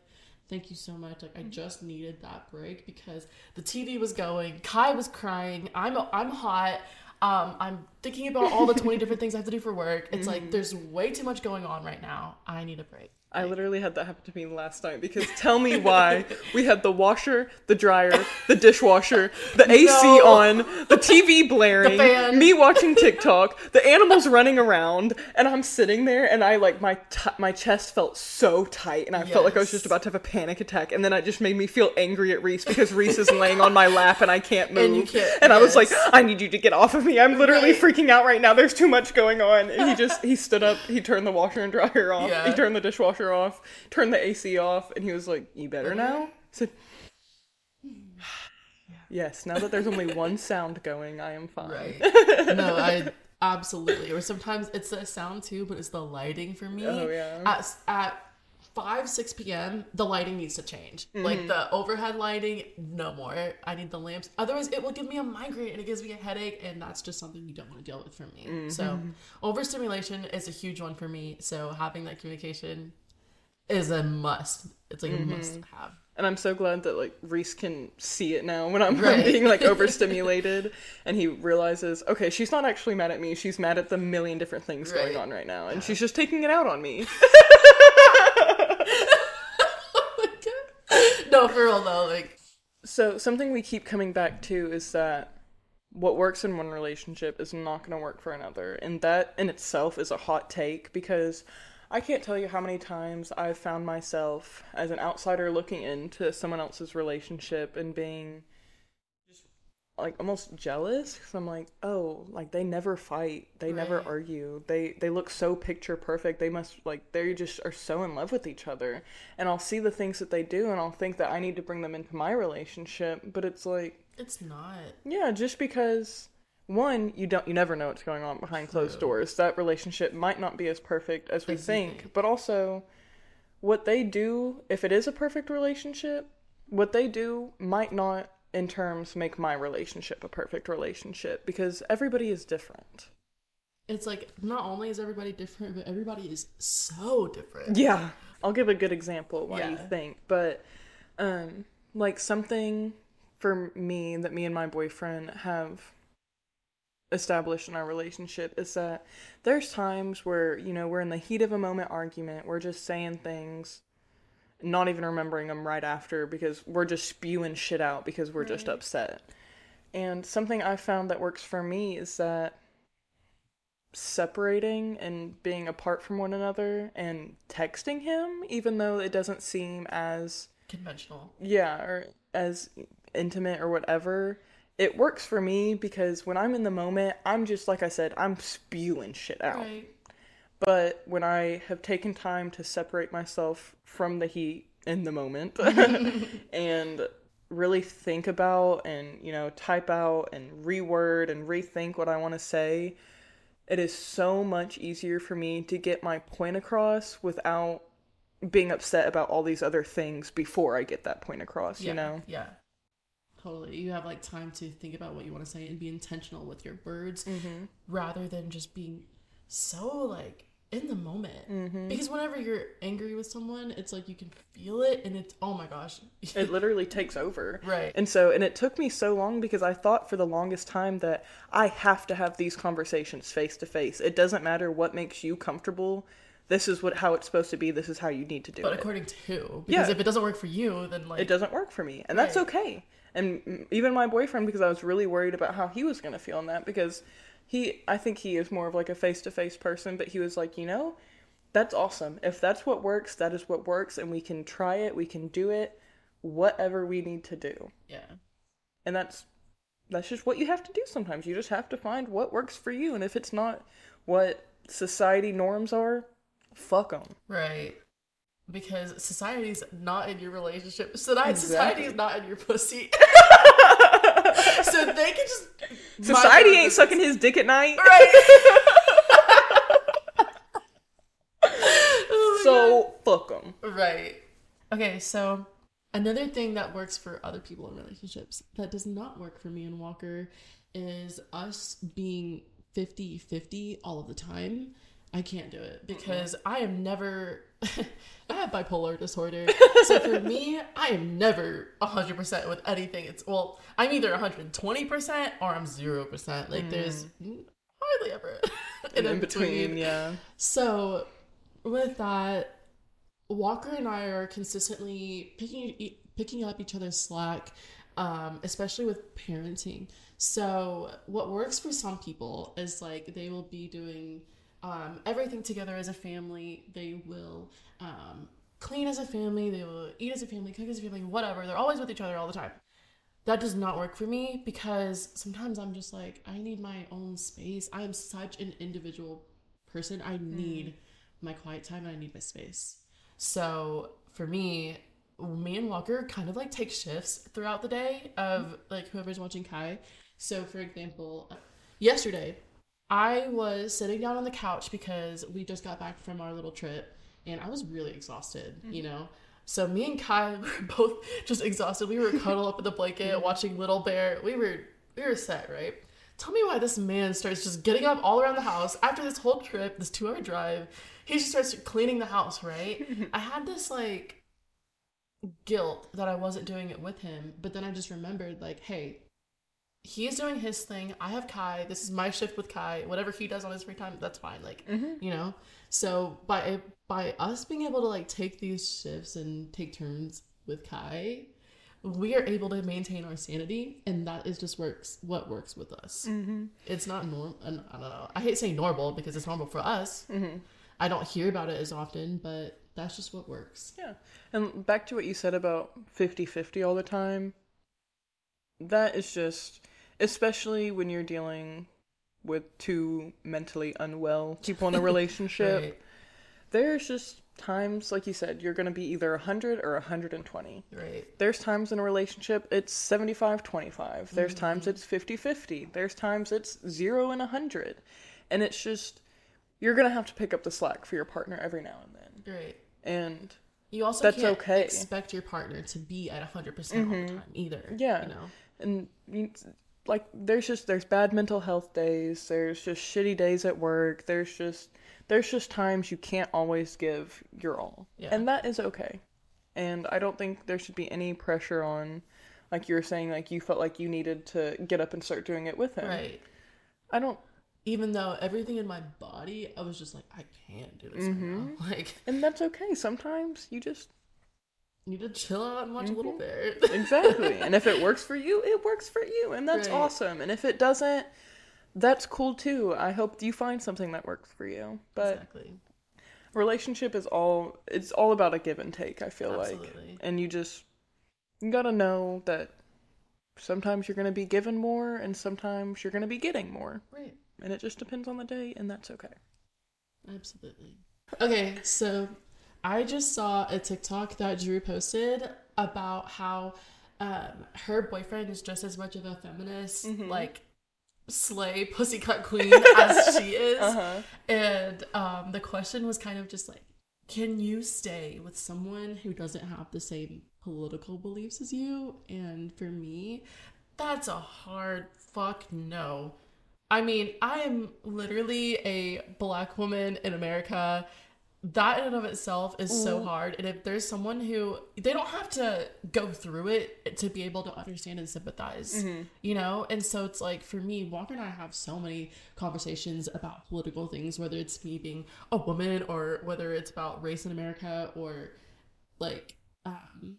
B: thank you so much. Like I just needed that break because the TV was going, Kai was crying, I'm I'm hot. Um, I'm thinking about all the 20 different things I have to do for work. It's like there's way too much going on right now. I need a break.
A: I literally had that happen to me last night because tell me why we had the washer the dryer the dishwasher the ac
B: No.
A: on the tv blaring
B: fan.
A: me watching tiktok the animals running around and i'm sitting there and i like my t- my chest felt so tight and i felt like i was just about to have a panic attack and then it just made me feel angry at reese because reese is laying on my lap and i can't move
B: And you can't-
A: and I was like. I need you to get off of me. I'm literally
B: Right.
A: freaking out right now. There's too much going on. And he just he stood up, he turned the washer and dryer off,
B: Yeah.
A: he turned the dishwasher off, turned the AC off, and he was like, You better now? I said Yes, now that there's only one sound going, I am fine.
B: Right. no, I absolutely. Or sometimes it's the sound too, but it's the lighting for me.
A: Oh, yeah.
B: At at five six p.m. the lighting needs to change. Like mm-hmm. the overhead lighting, no more. I need the lamps. Otherwise, it will give me a migraine and it gives me a headache, and that's just something you don't want to deal with for me. So mm-hmm. overstimulation is a huge one for me. So having that communication is a must. It's like a mm-hmm. must have.
A: And I'm so glad that like Reese can see it now when I'm, I'm being like overstimulated and he realizes, okay, she's not actually mad at me. She's mad at the million different things going on right now. And she's just taking it out on me.
B: Oh no, for real though, like
A: So something we keep coming back to is that what works in one relationship is not going to work for another, and that in itself is a hot take because I can't tell you how many times I've found myself as an outsider looking into someone else's relationship and being just like almost jealous. Because I'm like, oh, like they never fight, they never argue, they they look so picture perfect. They must like they just are so in love with each other, and I'll see the things that they do, and I'll think that I need to bring them into my relationship, but it's like,
B: it's not.
A: yeah, just because one, you don't, you never know what's going on behind closed doors. That relationship might not be as perfect as we think, but also what they do, if it is a perfect relationship, what they do might not in terms make my relationship a perfect relationship because everybody is different.
B: it's like not only is everybody different, but everybody is so different.
A: Yeah. I'll give a good example while you think, but um like something for me that me and my boyfriend have established in our relationship is that there's times where, you know, we're in the heat of a moment argument, we're just saying things not even remembering them right after because we're just spewing shit out because we're just upset. And something I found that works for me is that separating and being apart from one another and texting him, even though it doesn't seem as,
B: Conventional.
A: yeah, or as intimate or whatever, it works for me because when I'm in the moment, I'm just, like I said, I'm spewing shit out.
B: Right.
A: But when I have taken time to separate myself from the heat in the moment and really think about and, you know, type out and reword and rethink what I want to say, it is so much easier for me to get my point across without being upset about all these other things before I get that point across,
B: Yeah.
A: you know?
B: Yeah. Totally. You have like time to think about what you want to say and be intentional with your words
A: Mm-hmm.
B: rather than just being so like in the moment.
A: Mm-hmm.
B: Because whenever you're angry with someone, it's like you can feel it and it's oh my gosh.
A: It literally takes over.
B: right.
A: And so, and it took me so long because I thought for the longest time that I have to have these conversations face to face. It doesn't matter what makes you comfortable. This is what how it's supposed to be. This is how you need to do
B: But
A: it.
B: But according to who? Because
A: Yeah.
B: if it doesn't work for you, then like
A: It doesn't work for me, and that's
B: Right.
A: okay. And even my boyfriend, because I was really worried about how he was going to feel in that, because he, I think he is more of like a face to face person, but he was like, you know, that's awesome. If that's what works, that is what works, and we can try it, we can do it, whatever we need to do.
B: Yeah.
A: and that's that's just what you have to do sometimes you just have to find what works for you and if it's not what society norms are fuck them
B: Right. Because society's not in your relationship. Society,
A: Exactly.
B: society's not in your pussy. so they can just
A: society ain't
B: business.
A: sucking his dick at night
B: Right. Oh
A: so fuck them
B: Right. Okay, so another thing that works for other people in relationships that does not work for me and Walker is us being 50 50 all of the time. I can't do it because I am never. I have bipolar disorder. so for me, I am never 100% with anything. It's, well, I'm either 120% or I'm 0%. Like there's hardly ever an
A: in between yeah
B: so, with that, Walker and I are consistently picking e- picking up each other's slack, um, especially with parenting. So, what works for some people is like they will be doing um, everything together as a family. They will um, clean as a family. They will eat as a family, cook as a family, whatever. They're always with each other all the time. That does not work for me because sometimes I'm just like, I need my own space. I am such an individual person. I need my quiet time and I need my space. So for me, me and Walker kind of like take shifts throughout the day of like whoever's watching Kai. So for example, yesterday I was sitting down on the couch because we just got back from our little trip and I was really exhausted, you mm-hmm. know. So me and Kai were both just exhausted. We were cuddled up in the blanket mm-hmm. watching Little Bear. We were we were set, right? Tell me why this man starts just getting up all around the house after this whole trip, this two hour drive. He just starts cleaning the house, right? I had this like guilt that I wasn't doing it with him, but then I just remembered like, hey, he's doing his thing. I have Kai. This is my shift with Kai. Whatever he does on his free time, that's fine. Like, you know. So by by us being able to like take these shifts and take turns with Kai, we are able to maintain our sanity, and that is just works what works with us.
A: mm-hmm.
B: It's not normal. I don't know. I hate saying normal because it's normal for us.
A: Mm-hmm.
B: I don't hear about it as often, but that's just what works.
A: yeah and back to what you said about 50-50 all the time that is just especially when you're dealing with two mentally unwell people in a relationship
B: Right.
A: there's just times like you said you're going to be either 100 or 120
B: Right.
A: there's times in a relationship it's 75 25 there's mm-hmm. times it's 50 50 there's times it's 0 and 100 and it's just you're going to have to pick up the slack for your partner every now and then
B: Right.
A: and
B: You also
A: That's
B: can't
A: okay.
B: expect your partner to be at 100% all the mm-hmm. time either.
A: Yeah.
B: You know?
A: and like there's just there's bad mental health days, there's just shitty days at work, there's just there's just times you can't always give your all.
B: Yeah.
A: And that is okay. And I don't think there should be any pressure on like you were saying like you felt like you needed to get up and start doing it with him.
B: Right.
A: I don't
B: Even though everything in my body, I was just like, I can't do this right mm-hmm. now. Like,
A: and that's okay. Sometimes you just
B: need to chill out and watch a little mm-hmm. bit.
A: exactly. and if it works for you, it works for you, and that's
B: Right.
A: awesome. And if it doesn't, that's cool too. I hope you find something that works for you. But
B: exactly.
A: relationship is all it's all about a give and take, I feel like. And you just you got to know that sometimes you're to be given more and sometimes you're to be getting more.
B: Right.
A: And it just depends on the day and that's okay.
B: Absolutely. Okay, so I just saw a TikTok that Drew posted about how um, her boyfriend is just as much of a feminist, like slay pussycut queen as she is.
A: Uh-huh.
B: And um, the question was kind of just like, can you stay with someone who doesn't have the same political beliefs as you? And for me, that's a hard fuck no. I mean, I am literally a black woman in America. That in and of itself is so hard. And if there's someone who they don't have to go through it to be able to understand and sympathize, you know? And so it's like for me, Walker and I have so many conversations about political things, whether it's me being a woman or whether it's about race in America or like um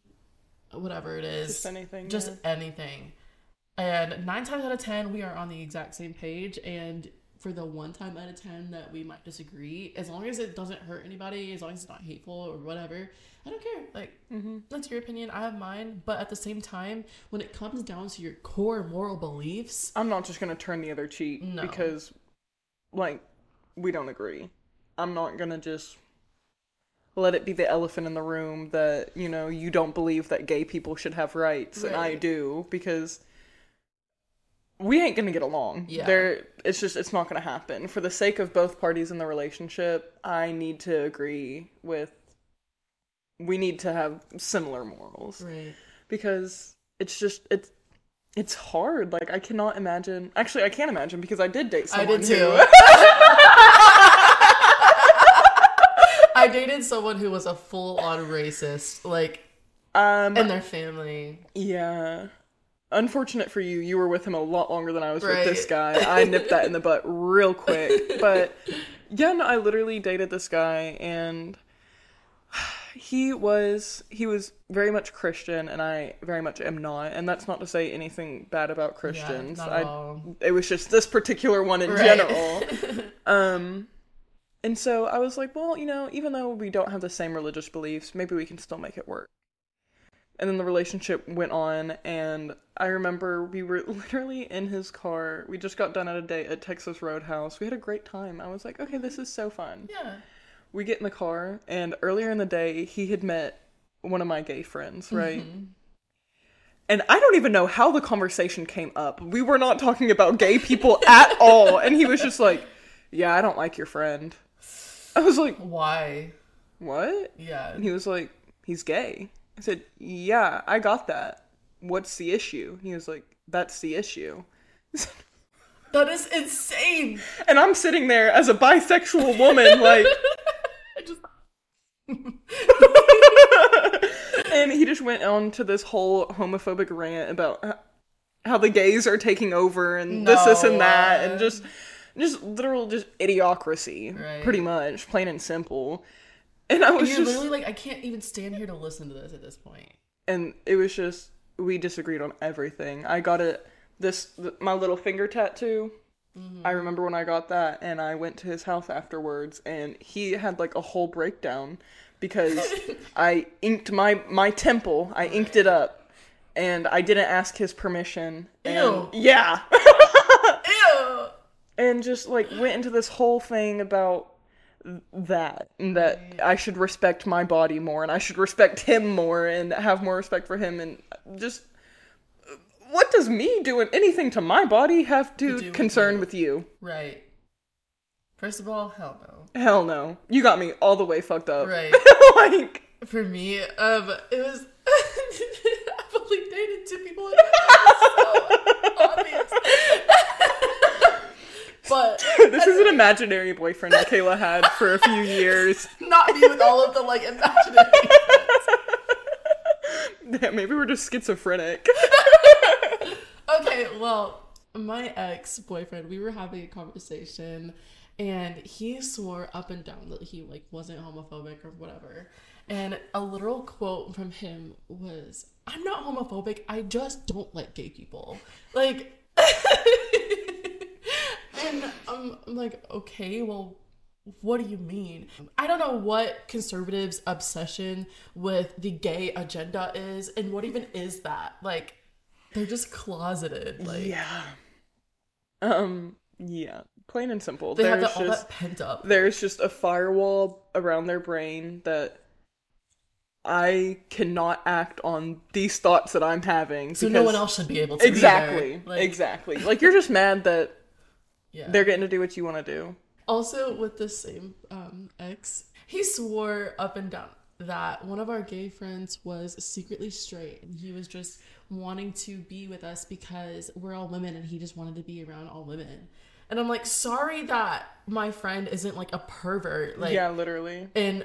B: whatever it is.
A: Just anything,
B: Just
A: yeah.
B: anything. And nine times out of ten, we are on the exact same page. And for the one time out of ten that we might disagree, as long as it doesn't hurt anybody, as long as it's not hateful or whatever, I don't care. Like,
A: Mm-hmm.
B: that's your opinion. I have mine. But at the same time, when it comes down to your core moral beliefs,
A: I'm not just going to turn the other cheek
B: No.
A: because like we don't agree. I'm not going to just let it be the elephant in the room that, you know, you don't believe that gay people should have rights and I do because we ain't to get along.
B: Yeah.
A: There it's just it's not to happen. For the sake of both parties in the relationship, I need to agree with we need to have similar morals
B: right?
A: because it's just it's it's hard. Like I cannot imagine. Actually, I can't imagine because I did date
B: I
A: someone
B: did
A: who-
B: too. I dated someone who was a full on racist, like,
A: um,
B: and their family.
A: yeah. Unfortunate for you, you were with him a lot longer than I was with this guy. I nipped that in the butt real quick. But yeah, no, I literally dated this guy and he was he was very much Christian and I very much am not. And that's not to say anything bad about Christians.
B: not
A: I it was just this particular one in
B: Right.
A: general. um and so I was like, well, you know, even though we don't have the same religious beliefs, maybe we can still make it work. And then the relationship went on, and I remember we were literally in his car. We just got done at a date at Texas Roadhouse. We had a great time. I was like, okay, this is so fun.
B: Yeah.
A: We get in the car, and earlier in the day, he had met one of my gay friends, right?
B: Mm-hmm.
A: And I don't even know how the conversation came up. We were not talking about gay people at all. And he was just like, yeah, I don't like your friend. I was like,
B: Why?
A: what?
B: Yeah.
A: And he was like, he's gay. I said, yeah, I got that. What's the issue? He was like, that's the issue.
B: That is insane.
A: And I'm sitting there as a bisexual woman, like,
B: just
A: and he just went on to this whole homophobic rant about how the gays are taking over and this, this, and that, and just, just literal, just idiocracy,
B: Right.
A: pretty much, plain and simple. And I was
B: you're
A: just,
B: literally like I can't even stand here to listen to this at this point.
A: and it was just we disagreed on everything. I got it this th- my little finger tattoo. Mm-hmm. I remember when I got that and I went to his house afterwards and he had like a whole breakdown because I inked my my temple. I inked it up and I didn't ask his permission. And
B: Ew.
A: yeah.
B: Ew.
A: and just like went into this whole thing about that and that I should respect my body more and I should respect him more and have more respect for him and just what does me doing anything to my body have to
B: do with
A: concern
B: you.
A: with you?
B: Right. First of all, hell no.
A: Hell no. You got me all the way fucked up.
B: Right.
A: like
B: For me, um, it was I've only dated two people in my life, so obvious.
A: Imaginary boyfriend that Kayla had for a few years.
B: Not me with all of the like imaginary.
A: Maybe we're just schizophrenic.
B: okay, well, my ex boyfriend, we were having a conversation, and he swore up and down that he like wasn't homophobic or whatever. And a literal quote from him was, "I'm not homophobic. I just don't like gay people." Like, and I'm, I'm like, okay, well, what do you mean? I don't know what conservatives' obsession with the gay agenda is, and what even is that? Like, they're just closeted. Like,
A: yeah. Um. Yeah. Plain and simple.
B: they have
A: there's
B: that, all
A: just
B: that pent up.
A: there's just a firewall around their brain that I cannot act on these thoughts that I'm having.
B: So no one else should be able to.
A: Exactly.
B: Like,
A: exactly. Like you're just mad that
B: Yeah.
A: they're getting to do what you want to do.
B: Also, with the same um, ex, he swore up and down that one of our gay friends was secretly straight and he was just wanting to be with us because we're all women and he just wanted to be around all women. And I'm like, sorry that my friend isn't like a pervert. Like,
A: yeah, literally.
B: and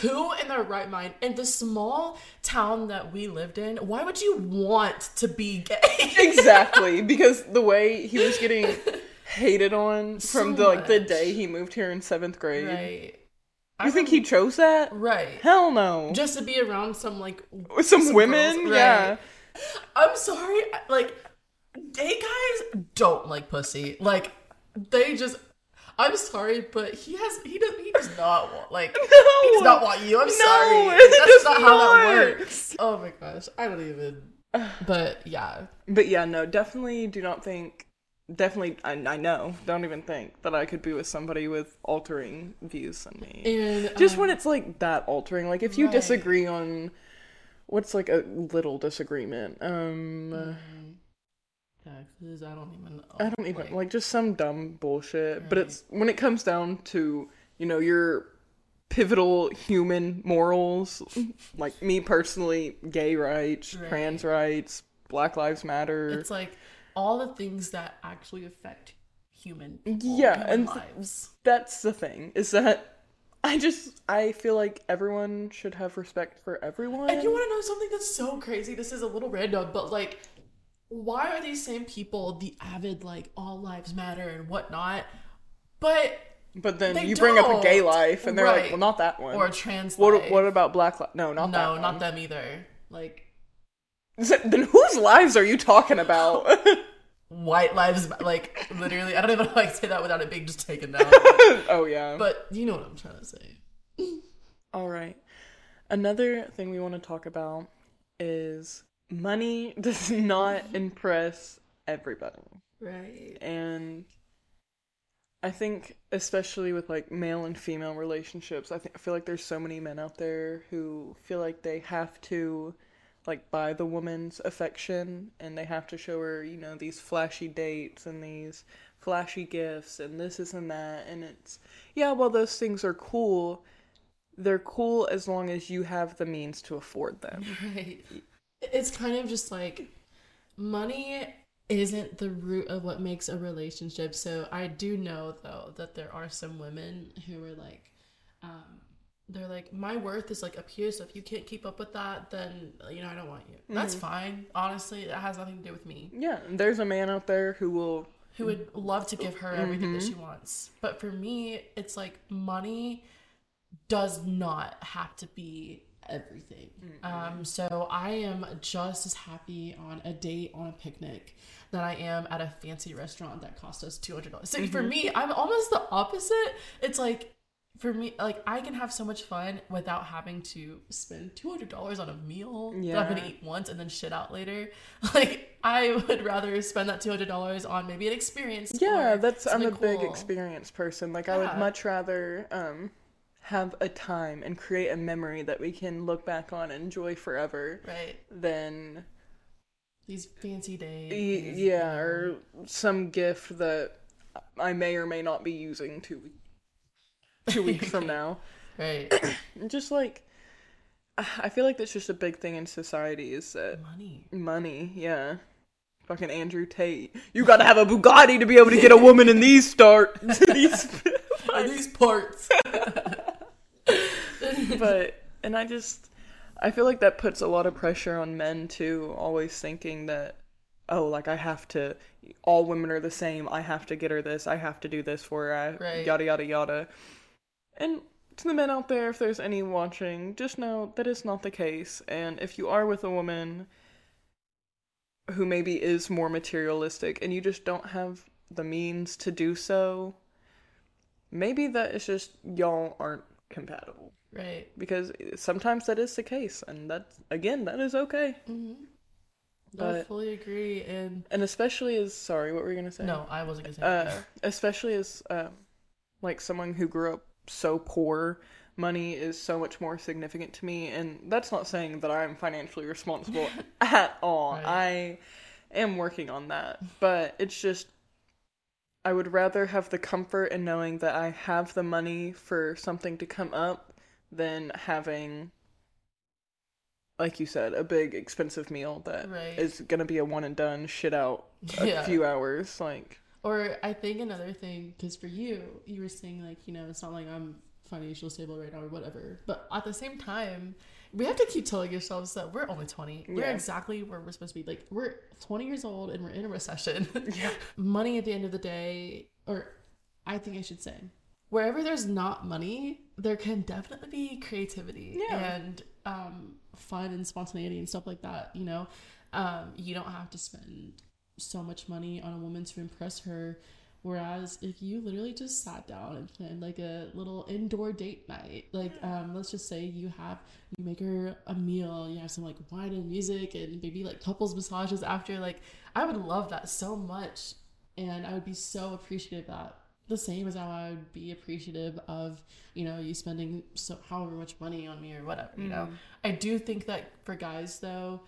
B: who in their right mind in the small town that we lived in why would you want to be gay
A: exactly because the way he was getting hated on from
B: So
A: the like the day he moved here in seventh grade.
B: right
A: You think he chose that?
B: right
A: Hell no.
B: just to be around some like
A: some,
B: some
A: women,
B: girls, right.
A: yeah.
B: i'm sorry like gay guys don't like pussy like they just i'm sorry but he has he does he does not want like he does not want you i'm
A: No,
B: sorry that's
A: does
B: not how that works oh my gosh i don't even but yeah
A: But yeah, no, definitely do not think. Definitely, I, I know. Don't even think that I could be with somebody with altering views than me.
B: and
A: Just
B: um,
A: when it's like that altering, like if you
B: Right.
A: disagree on what's like a little disagreement, um,
B: Yeah, because I don't even. Know,
A: I don't even like just some dumb bullshit. But it's when it comes down to you know your pivotal human morals, like me personally, gay rights,
B: Right.
A: trans rights, Black Lives Matter.
B: It's like all the things that actually affect human. People,
A: Yeah,
B: human
A: and-
B: lives.
A: that's the thing is that I just I feel like everyone should have respect for everyone.
B: And you want to know something that's so crazy? This is a little random, but like, why are these same people the avid like all lives matter and whatnot, but
A: but then you bring up a gay life, and they're like, "Well, not that one."
B: or a trans
A: what
B: life?
A: What about black? No, not that
B: no, not them either. Like
A: then whose lives are you talking about?
B: white lives, like literally. I don't even know how I say that without it being just taken down.
A: oh yeah.
B: but you know what I'm trying to say.
A: All right. Another thing we want to talk about is money does not impress everybody.
B: Right.
A: and I think especially with like male and female relationships, I think I feel like there's so many men out there who feel like they have to like buy the woman's affection and they have to show her, you know, these flashy dates and these flashy gifts and this is and that and it's yeah, well those things are cool. They're cool as long as you have the means to afford them.
B: Right. It's kind of just like money isn't the root of what makes a relationship. So I do know though that there are some women who are like, um, they're like, my worth is like up here. So if you can't keep up with that, then you know I don't want you. That's mm-hmm. fine. Honestly, that has nothing to do with me.
A: Yeah, there's a man out there who will
B: Who would love to give her everything that mm-hmm. she wants, but for me, it's like money does not have to be everything. Mm-hmm. Um, so I am just as happy on a date on a picnic than I am at a fancy restaurant that cost us two hundred dollars. So for me, I'm almost the opposite. It's like for me, like I can have so much fun without having to spend two hundred dollars on a meal that I'm gonna eat once and then shit out later. Like I would rather spend that two hundred dollars on maybe an experience.
A: Yeah, that's I'm a
B: something
A: big experience person. Like I would much rather um have a time and create a memory that we can look back on and enjoy forever
B: Right.
A: than
B: These fancy days.
A: y- yeah, or some gift that I may or may not be using two two weeks from now.
B: Right.
A: Just like I feel like that's just a big thing in society is that
B: Money.
A: money, yeah. fucking Andrew Tate. You gotta have a Bugatti to be able to get a woman in these start these
B: these parts.
A: but and I just I feel like that puts a lot of pressure on men too, always thinking that oh, like I have to all women are the same. I have to get her this. I have to do this for her. I,
B: Right.
A: Yada yada yada. And to the men out there, if there's any watching, just know that is not the case. And if you are with a woman who maybe is more materialistic and you just don't have the means to do so, maybe that is just y'all aren't compatible
B: Right.
A: because sometimes that is the case and that again that is okay
B: Mm-hmm. I fully agree. And
A: and especially as sorry what were you gonna say
B: no, I wasn't gonna say.
A: uh especially as um like someone who grew up so poor money is so much more significant to me and that's not saying that i'm financially responsible at all
B: Right.
A: i am working on that but it's just i would rather have the comfort in knowing that i have the money for something to come up than having like you said a big expensive meal that is
B: Right.
A: gonna be a one and done shit out a
B: Yeah.
A: few hours like
B: Or I think another thing, because for you, you were saying like, you know, it's not like I'm financially stable right now or whatever. But at the same time, we have to keep telling ourselves that we're only 20. We're exactly where we're supposed to be. Like, we're 20 years old and we're in a recession.
A: Yeah.
B: money at the end of the day, or I think I should say, wherever there's not money, there can definitely be creativity
A: Yeah.
B: and um, fun and spontaneity and stuff like that. You know, um, you don't have to spend so much money on a woman to impress her. Whereas if you literally just sat down and planned like a little indoor date night, like um, let's just say you have you make her a meal, you have some like wine and music and maybe like couples massages after, like I would love that so much and I would be so appreciative of that. The same as how I would be appreciative of, you know, you spending so however much money on me or whatever, you know. I do think that for guys though,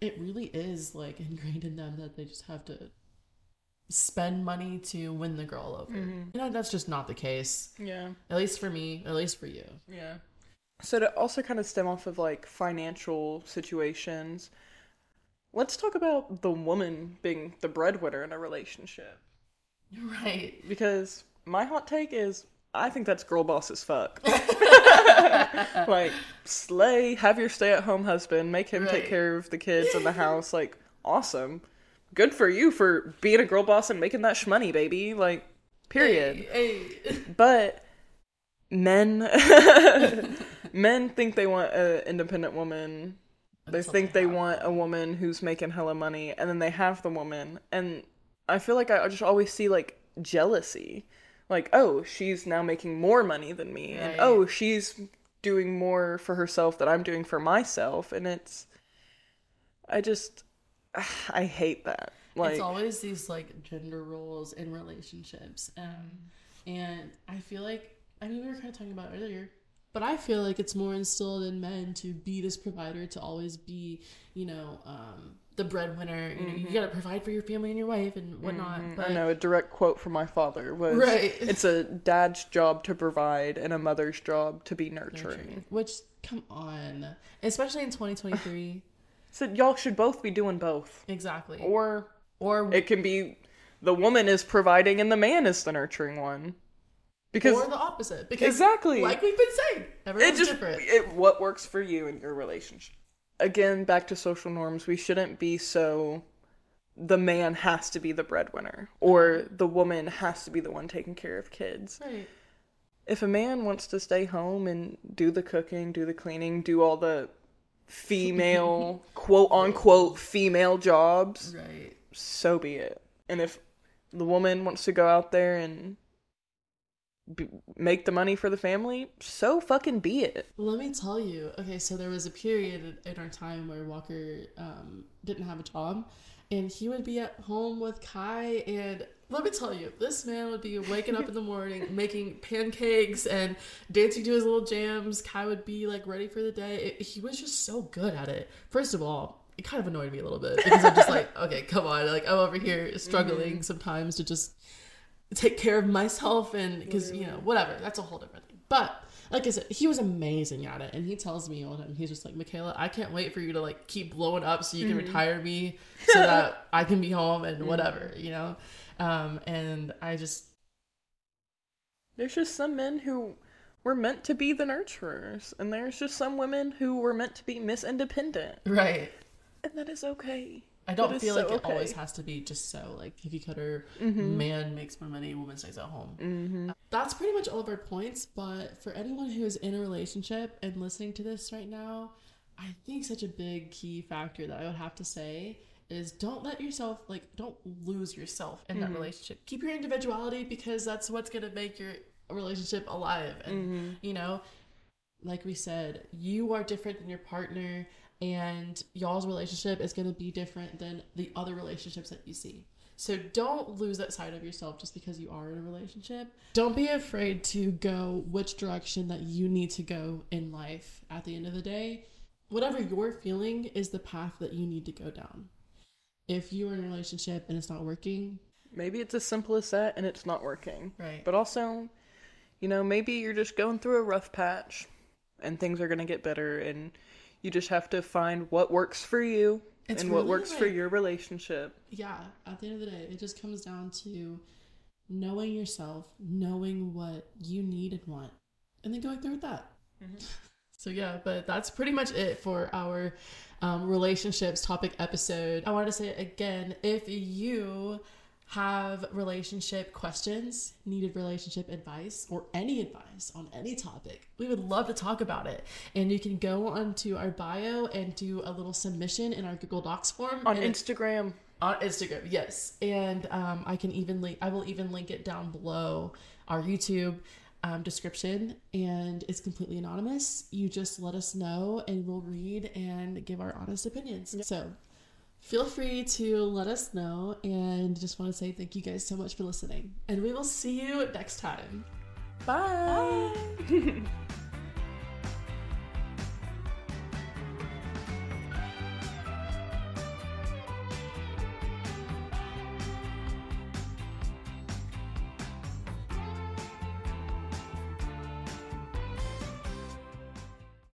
B: it really is like ingrained in them that they just have to spend money to win the girl over. Mm-hmm. You know, that's just not the case.
A: Yeah.
B: At least for me, at least for you.
A: Yeah. So to also kind of stem off of like financial situations, let's talk about the woman being the breadwinner in a relationship.
B: Right.
A: Because my hot take is I think that's girl boss as fuck. like slay, have your stay at home husband, make him take care of the kids and the house, like awesome. Good for you for being a girl boss and making that shmoney, baby. Like period.
B: Hey, hey.
A: But men men think they want an independent woman. They
B: Until
A: think
B: they
A: they want a woman who's making hella money and then they have the woman and I feel like I just always see like jealousy. Like, oh, she's now making more money than me and
B: Right.
A: oh, she's doing more for herself that I'm doing for myself and it's I just I hate that. Like
B: it's always these like gender roles in relationships um and i feel like i mean we were kind of talking about earlier but i feel like it's more instilled in men to be this provider to always be you know um the breadwinner you, know, you mm-hmm. gotta provide for your family and your wife and whatnot mm-hmm. but
A: I know a direct quote from my father was
B: Right.
A: it's a dad's job to provide and a mother's job to be nurturing.
B: nurturing. which come on especially in 2023
A: So y'all should both be doing both.
B: exactly
A: Or
B: or
A: it can be the woman is providing and the man is the nurturing one. Because
B: or the opposite because
A: Exactly.
B: like we've been saying
A: it
B: everyone's
A: just
B: different
A: it what works for you in your relationship. Again, back to social norms, we shouldn't be so the man has to be the breadwinner or mm-hmm. the woman has to be the one taking care of kids.
B: right
A: if a man wants to stay home and do the cooking, do the cleaning, do all the female quote unquote female jobs,
B: right
A: so be it. And if the woman wants to go out there and b- make the money for the family, so fucking be it.
B: Let me tell you. Okay, so there was a period in our time where Walker um, didn't have a job, and he would be at home with Kai. And let me tell you, this man would be waking up in the morning, making pancakes and dancing to his little jams. Kai would be like ready for the day. It, he was just so good at it. First of all, it kind of annoyed me a little bit because I'm just like, okay, come on, like I'm over here struggling sometimes to just take care of myself and because you know whatever that's a whole different thing But like I said, he was amazing at it, and he tells me all the time. He's just like, Michaela, I can't wait for you to like keep blowing up so you can retire me, so that I can be home and whatever, you know. Um, and I just
A: There's just some men who were meant to be the nurturers, and there's just some women who were meant to be Miss Independent,
B: right.
A: and that is okay.
B: I don't feel
A: so
B: like it always has to be just so like you cutter, mm-hmm. man makes more money, woman stays at home. Mm-hmm. That's pretty much all of our points. But for anyone who is in a relationship and listening to this right now, I think such a big key factor that I would have to say is don't let yourself like don't lose yourself in that mm-hmm. relationship. Keep your individuality because that's what's gonna make your relationship alive. And mm-hmm. you know, like we said, you are different than your partner, and y'all's relationship is going to be different than the other relationships that you see. So don't lose that side of yourself just because you are in a relationship. Don't be afraid to go which direction that you need to go in life at the end of the day. Whatever you're feeling is the path that you need to go down. If you are in a relationship and it's not working,
A: Maybe it's as simple as that, and it's not working.
B: Right.
A: But also, you know, maybe you're just going through a rough patch, and things are gonna get better, and you just have to find what works for you
B: It's
A: and what
B: really
A: works for your relationship.
B: yeah, at the end of the day, it just comes down to knowing yourself, knowing what you need and want, and then going through with that. So, yeah, but that's pretty much it for our um, relationships topic episode. I want to say again if you have relationship questions, needed relationship advice, or any advice on any topic, we would love to talk about it. And you can go onto our bio and do a little submission in our Google Docs form
A: On
B: it-
A: Instagram,
B: on Instagram, yes, and um, I can even link. I will even link it down below our YouTube um, description, and it's completely anonymous. You just let us know, and we'll read and give our honest opinions. So, feel free to let us know, and just want to say thank you guys so much for listening, and we will see you next time.
A: bye.